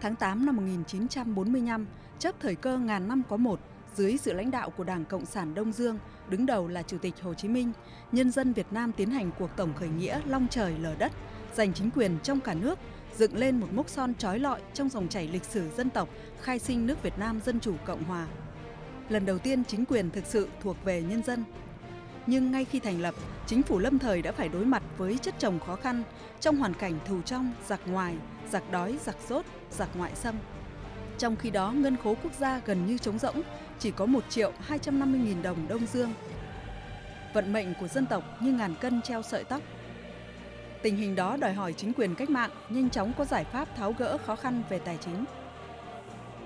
tháng 8 năm 1945, chấp thời cơ ngàn năm có một, dưới sự lãnh đạo của Đảng Cộng sản Đông Dương, đứng đầu là Chủ tịch Hồ Chí Minh, nhân dân Việt Nam tiến hành cuộc tổng khởi nghĩa long trời lở đất, giành chính quyền trong cả nước, dựng lên một mốc son trói lọi trong dòng chảy lịch sử dân tộc khai sinh nước Việt Nam Dân Chủ Cộng Hòa. Lần đầu tiên chính quyền thực sự thuộc về nhân dân. Nhưng ngay khi thành lập, chính phủ lâm thời đã phải đối mặt với chất chồng khó khăn trong hoàn cảnh thù trong, giặc ngoài, giặc đói, giặc sốt giặc ngoại xâm. Trong khi đó, ngân khố quốc gia gần như trống rỗng, chỉ có 1 triệu 250 nghìn đồng Đông Dương. Vận mệnh của dân tộc như ngàn cân treo sợi tóc. Tình hình đó đòi hỏi chính quyền cách mạng nhanh chóng có giải pháp tháo gỡ khó khăn về tài chính.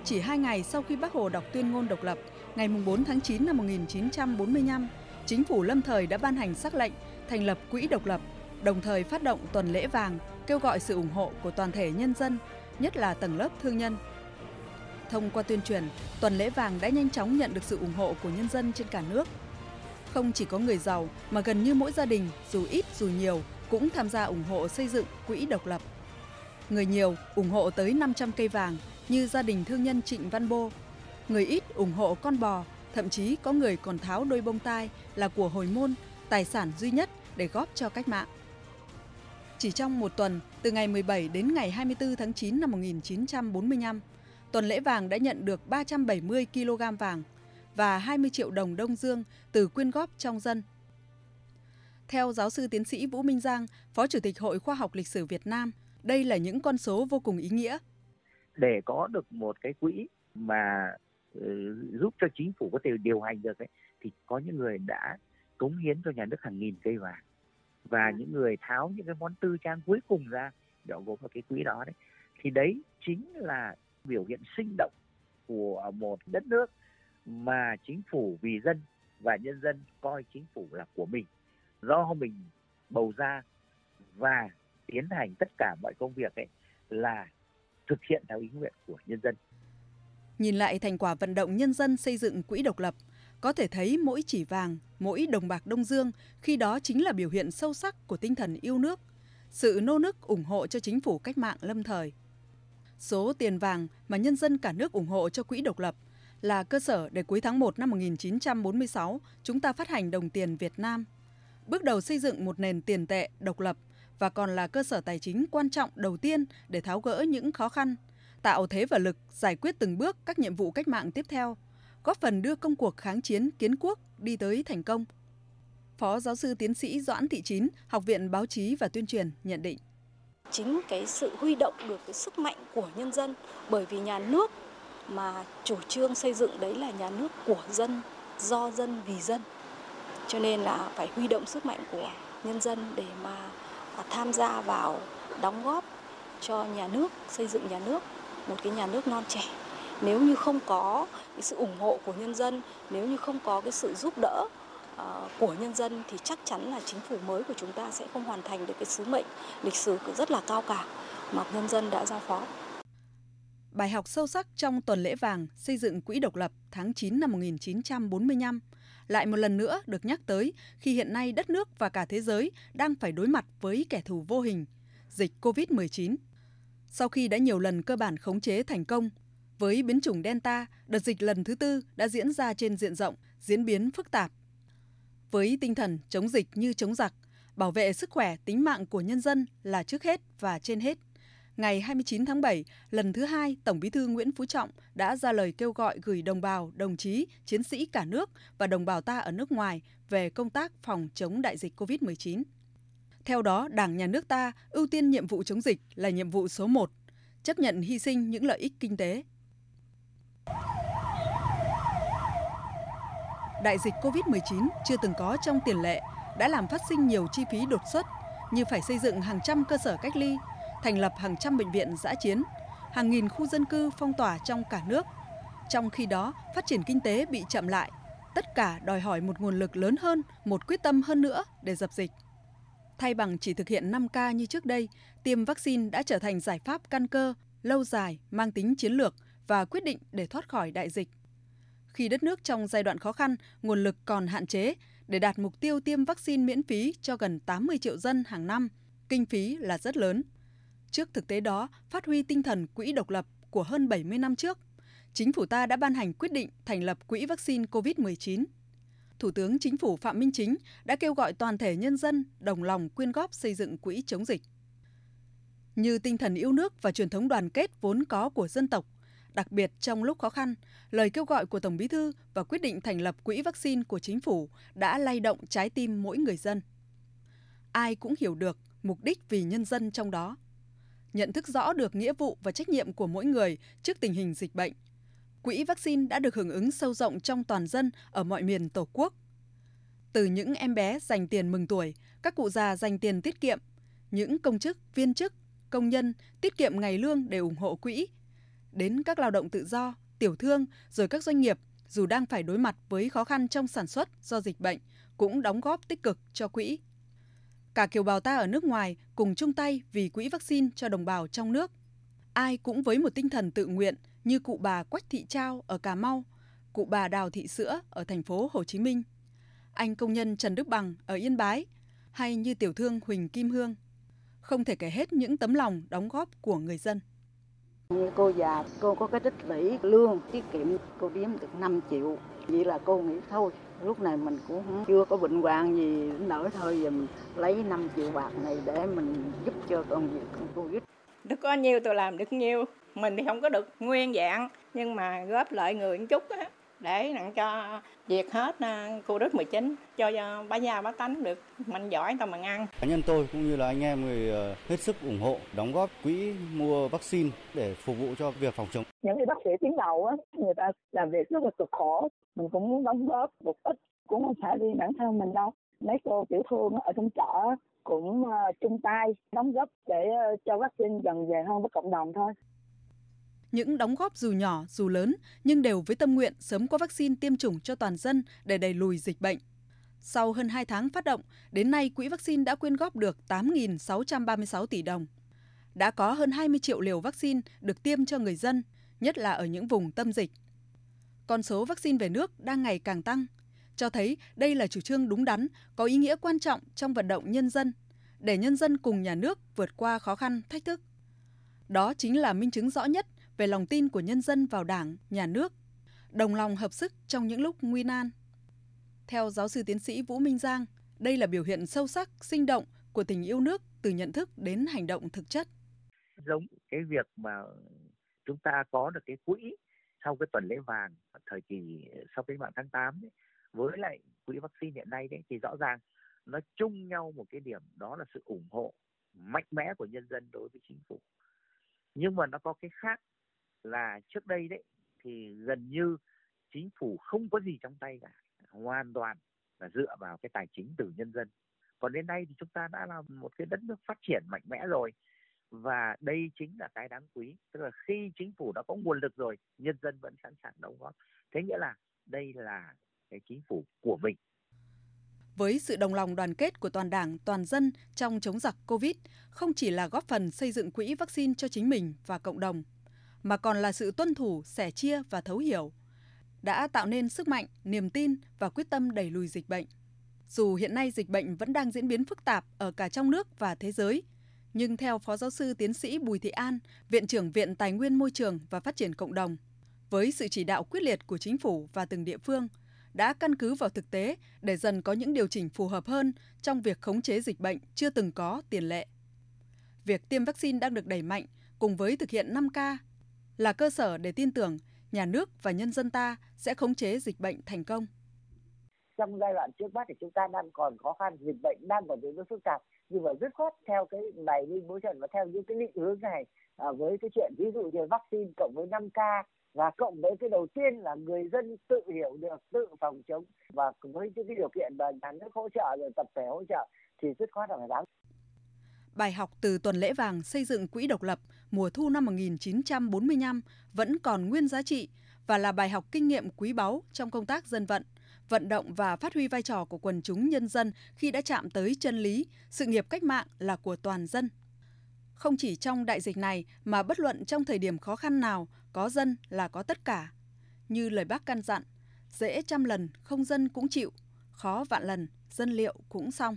Chỉ hai ngày sau khi Bác Hồ đọc tuyên ngôn độc lập, ngày 4 tháng 9 năm 1945, chính phủ lâm thời đã ban hành sắc lệnh thành lập quỹ độc lập, đồng thời phát động tuần lễ vàng, kêu gọi sự ủng hộ của toàn thể nhân dân, nhất là tầng lớp thương nhân. Thông qua tuyên truyền, tuần lễ vàng đã nhanh chóng nhận được sự ủng hộ của nhân dân trên cả nước. Không chỉ có người giàu mà gần như mỗi gia đình, dù ít dù nhiều, cũng tham gia ủng hộ xây dựng quỹ độc lập. Người nhiều ủng hộ tới 500 cây vàng như gia đình thương nhân Trịnh Văn Bô. Người ít ủng hộ con bò, thậm chí có người còn tháo đôi bông tai là của hồi môn, tài sản duy nhất để góp cho cách mạng. Chỉ trong một tuần, từ ngày 17 đến ngày 24 tháng 9 năm 1945, tuần lễ vàng đã nhận được 370 kg vàng và 20 triệu đồng Đông Dương từ quyên góp trong dân. Theo giáo sư tiến sĩ Vũ Minh Giang, Phó Chủ tịch Hội Khoa học Lịch sử Việt Nam, đây là những con số vô cùng ý nghĩa. Để có được một cái quỹ mà ừ, giúp cho chính phủ có thể điều hành được ấy, thì có những người đã cống hiến cho nhà nước hàng nghìn cây vàng. Và những người tháo những cái món tư trang cuối cùng ra để gộp vào cái quỹ đó đấy. Thì đấy chính là biểu hiện sinh động của một đất nước mà chính phủ vì dân và nhân dân coi chính phủ là của mình. Do mình bầu ra và tiến hành tất cả mọi công việc ấy là thực hiện theo ý nguyện của nhân dân. Nhìn lại thành quả vận động nhân dân xây dựng quỹ độc lập, có thể thấy mỗi chỉ vàng, mỗi đồng bạc Đông Dương khi đó chính là biểu hiện sâu sắc của tinh thần yêu nước, sự nô nức ủng hộ cho chính phủ cách mạng lâm thời. Số tiền vàng mà nhân dân cả nước ủng hộ cho quỹ độc lập là cơ sở để cuối tháng 1 năm 1946 chúng ta phát hành đồng tiền Việt Nam. Bước đầu xây dựng một nền tiền tệ độc lập và còn là cơ sở tài chính quan trọng đầu tiên để tháo gỡ những khó khăn, tạo thế và lực giải quyết từng bước các nhiệm vụ cách mạng tiếp theo, góp phần đưa công cuộc kháng chiến kiến quốc đi tới thành công. Phó giáo sư tiến sĩ Doãn Thị Chín, Học viện Báo chí và Tuyên truyền nhận định. Chính cái sự huy động được cái sức mạnh của nhân dân bởi vì nhà nước mà chủ trương xây dựng đấy là nhà nước của dân do dân vì dân. Cho nên là phải huy động sức mạnh của nhân dân để mà tham gia vào đóng góp cho nhà nước xây dựng nhà nước một cái nhà nước non trẻ nếu như không có cái sự ủng hộ của nhân dân nếu như không có cái sự giúp đỡ ờ, của nhân dân thì chắc chắn là chính phủ mới của chúng ta sẽ không hoàn thành được cái sứ mệnh lịch sử rất là cao cả mà nhân dân đã giao phó. Bài học sâu sắc trong tuần lễ vàng xây dựng quỹ độc lập tháng 9 năm 1945 lại một lần nữa được nhắc tới khi hiện nay đất nước và cả thế giới đang phải đối mặt với kẻ thù vô hình, dịch COVID-19. Sau khi đã nhiều lần cơ bản khống chế thành công, với biến chủng Delta, đợt dịch lần thứ tư đã diễn ra trên diện rộng, diễn biến phức tạp với tinh thần chống dịch như chống giặc, bảo vệ sức khỏe tính mạng của nhân dân là trước hết và trên hết. Ngày 29 tháng 7, lần thứ hai, Tổng Bí thư Nguyễn Phú Trọng đã ra lời kêu gọi gửi đồng bào, đồng chí, chiến sĩ cả nước và đồng bào ta ở nước ngoài về công tác phòng chống đại dịch COVID-19. Theo đó, Đảng, Nhà nước ta ưu tiên nhiệm vụ chống dịch là nhiệm vụ số 1, chấp nhận hy sinh những lợi ích kinh tế, đại dịch COVID-19 chưa từng có trong tiền lệ đã làm phát sinh nhiều chi phí đột xuất như phải xây dựng hàng trăm cơ sở cách ly, thành lập hàng trăm bệnh viện giã chiến, hàng nghìn khu dân cư phong tỏa trong cả nước. Trong khi đó, phát triển kinh tế bị chậm lại, tất cả đòi hỏi một nguồn lực lớn hơn, một quyết tâm hơn nữa để dập dịch. Thay bằng chỉ thực hiện 5K như trước đây, tiêm vaccine đã trở thành giải pháp căn cơ, lâu dài, mang tính chiến lược và quyết định để thoát khỏi đại dịch khi đất nước trong giai đoạn khó khăn, nguồn lực còn hạn chế để đạt mục tiêu tiêm vaccine miễn phí cho gần 80 triệu dân hàng năm, kinh phí là rất lớn. Trước thực tế đó, phát huy tinh thần quỹ độc lập của hơn 70 năm trước, chính phủ ta đã ban hành quyết định thành lập Quỹ vaccine COVID-19. Thủ tướng Chính phủ Phạm Minh Chính đã kêu gọi toàn thể nhân dân đồng lòng quyên góp xây dựng quỹ chống dịch. Như tinh thần yêu nước và truyền thống đoàn kết vốn có của dân tộc, đặc biệt trong lúc khó khăn, lời kêu gọi của Tổng Bí thư và quyết định thành lập quỹ vaccine của chính phủ đã lay động trái tim mỗi người dân. Ai cũng hiểu được mục đích vì nhân dân trong đó. Nhận thức rõ được nghĩa vụ và trách nhiệm của mỗi người trước tình hình dịch bệnh, quỹ vaccine đã được hưởng ứng sâu rộng trong toàn dân ở mọi miền Tổ quốc. Từ những em bé dành tiền mừng tuổi, các cụ già dành tiền tiết kiệm, những công chức, viên chức, công nhân tiết kiệm ngày lương để ủng hộ quỹ, đến các lao động tự do, tiểu thương, rồi các doanh nghiệp dù đang phải đối mặt với khó khăn trong sản xuất do dịch bệnh cũng đóng góp tích cực cho quỹ. Cả kiều bào ta ở nước ngoài cùng chung tay vì quỹ vaccine cho đồng bào trong nước. Ai cũng với một tinh thần tự nguyện như cụ bà Quách Thị Trao ở Cà Mau, cụ bà Đào Thị Sữa ở thành phố Hồ Chí Minh, anh công nhân Trần Đức Bằng ở Yên Bái hay như tiểu thương Huỳnh Kim Hương. Không thể kể hết những tấm lòng đóng góp của người dân. Như cô già, cô có cái tích lũy lương tiết kiệm cô đếm được 5 triệu. Vậy là cô nghĩ thôi, lúc này mình cũng chưa có bệnh hoạn gì nổi thôi giờ mình lấy 5 triệu bạc này để mình giúp cho công việc con giúp. Được có nhiêu tôi làm được nhiêu. Mình thì không có được nguyên dạng nhưng mà góp lợi người một chút á để nặng cho việc hết à, Covid-19 cho bá gia bá tánh được mạnh giỏi tao mà ăn. Cá nhân tôi cũng như là anh em người ờ, hết sức ủng hộ đóng góp quỹ mua vaccine để phục vụ cho việc phòng chống. Những người bác sĩ tuyến đầu á, người ta làm việc rất là cực khổ, mình cũng muốn đóng góp một ít cũng không phải đi bản thân mình đâu. Mấy cô tiểu thương ở trong chợ cũng ờ, chung tay đóng góp để ờ, cho vaccine dần về hơn với cộng đồng thôi những đóng góp dù nhỏ dù lớn nhưng đều với tâm nguyện sớm có vaccine tiêm chủng cho toàn dân để đẩy lùi dịch bệnh. Sau hơn 2 tháng phát động, đến nay quỹ vaccine đã quyên góp được 8.636 tỷ đồng. Đã có hơn 20 triệu liều vaccine được tiêm cho người dân, nhất là ở những vùng tâm dịch. Con số vaccine về nước đang ngày càng tăng, cho thấy đây là chủ trương đúng đắn, có ý nghĩa quan trọng trong vận động nhân dân, để nhân dân cùng nhà nước vượt qua khó khăn, thách thức. Đó chính là minh chứng rõ nhất về lòng tin của nhân dân vào Đảng, nhà nước, đồng lòng hợp sức trong những lúc nguy nan. Theo giáo sư tiến sĩ Vũ Minh Giang, đây là biểu hiện sâu sắc, sinh động của tình yêu nước từ nhận thức đến hành động thực chất. Giống cái việc mà chúng ta có được cái quỹ sau cái tuần lễ vàng thời kỳ sau cái mạng tháng 8 ấy, với lại quỹ vaccine hiện nay đấy thì rõ ràng nó chung nhau một cái điểm, đó là sự ủng hộ mạnh mẽ của nhân dân đối với chính phủ. Nhưng mà nó có cái khác là trước đây đấy thì gần như chính phủ không có gì trong tay cả, hoàn toàn là dựa vào cái tài chính từ nhân dân. Còn đến nay thì chúng ta đã là một cái đất nước phát triển mạnh mẽ rồi, và đây chính là cái đáng quý. Tức là khi chính phủ đã có nguồn lực rồi, nhân dân vẫn sẵn sàng đóng góp. Thế nghĩa là đây là cái chính phủ của mình với sự đồng lòng đoàn kết của toàn đảng, toàn dân trong chống giặc Covid, không chỉ là góp phần xây dựng quỹ vaccine cho chính mình và cộng đồng, mà còn là sự tuân thủ, sẻ chia và thấu hiểu, đã tạo nên sức mạnh, niềm tin và quyết tâm đẩy lùi dịch bệnh. Dù hiện nay dịch bệnh vẫn đang diễn biến phức tạp ở cả trong nước và thế giới, nhưng theo Phó Giáo sư Tiến sĩ Bùi Thị An, Viện trưởng Viện Tài nguyên Môi trường và Phát triển Cộng đồng, với sự chỉ đạo quyết liệt của chính phủ và từng địa phương, đã căn cứ vào thực tế để dần có những điều chỉnh phù hợp hơn trong việc khống chế dịch bệnh chưa từng có tiền lệ. Việc tiêm vaccine đang được đẩy mạnh cùng với thực hiện 5K là cơ sở để tin tưởng nhà nước và nhân dân ta sẽ khống chế dịch bệnh thành công. Trong giai đoạn trước mắt thì chúng ta đang còn khó khăn, dịch bệnh đang còn diễn biến phức tạp, nhưng mà dứt khoát theo cái bài đi bố trận và theo những cái định hướng này à, với cái chuyện ví dụ như vaccine cộng với 5K và cộng với cái đầu tiên là người dân tự hiểu được tự phòng chống và với những cái điều kiện mà nhà nước hỗ trợ rồi tập thể hỗ trợ thì rất khoát là phải đáng Bài học từ tuần lễ vàng xây dựng quỹ độc lập mùa thu năm 1945 vẫn còn nguyên giá trị và là bài học kinh nghiệm quý báu trong công tác dân vận, vận động và phát huy vai trò của quần chúng nhân dân khi đã chạm tới chân lý, sự nghiệp cách mạng là của toàn dân. Không chỉ trong đại dịch này mà bất luận trong thời điểm khó khăn nào, có dân là có tất cả. Như lời bác căn dặn, dễ trăm lần không dân cũng chịu, khó vạn lần dân liệu cũng xong.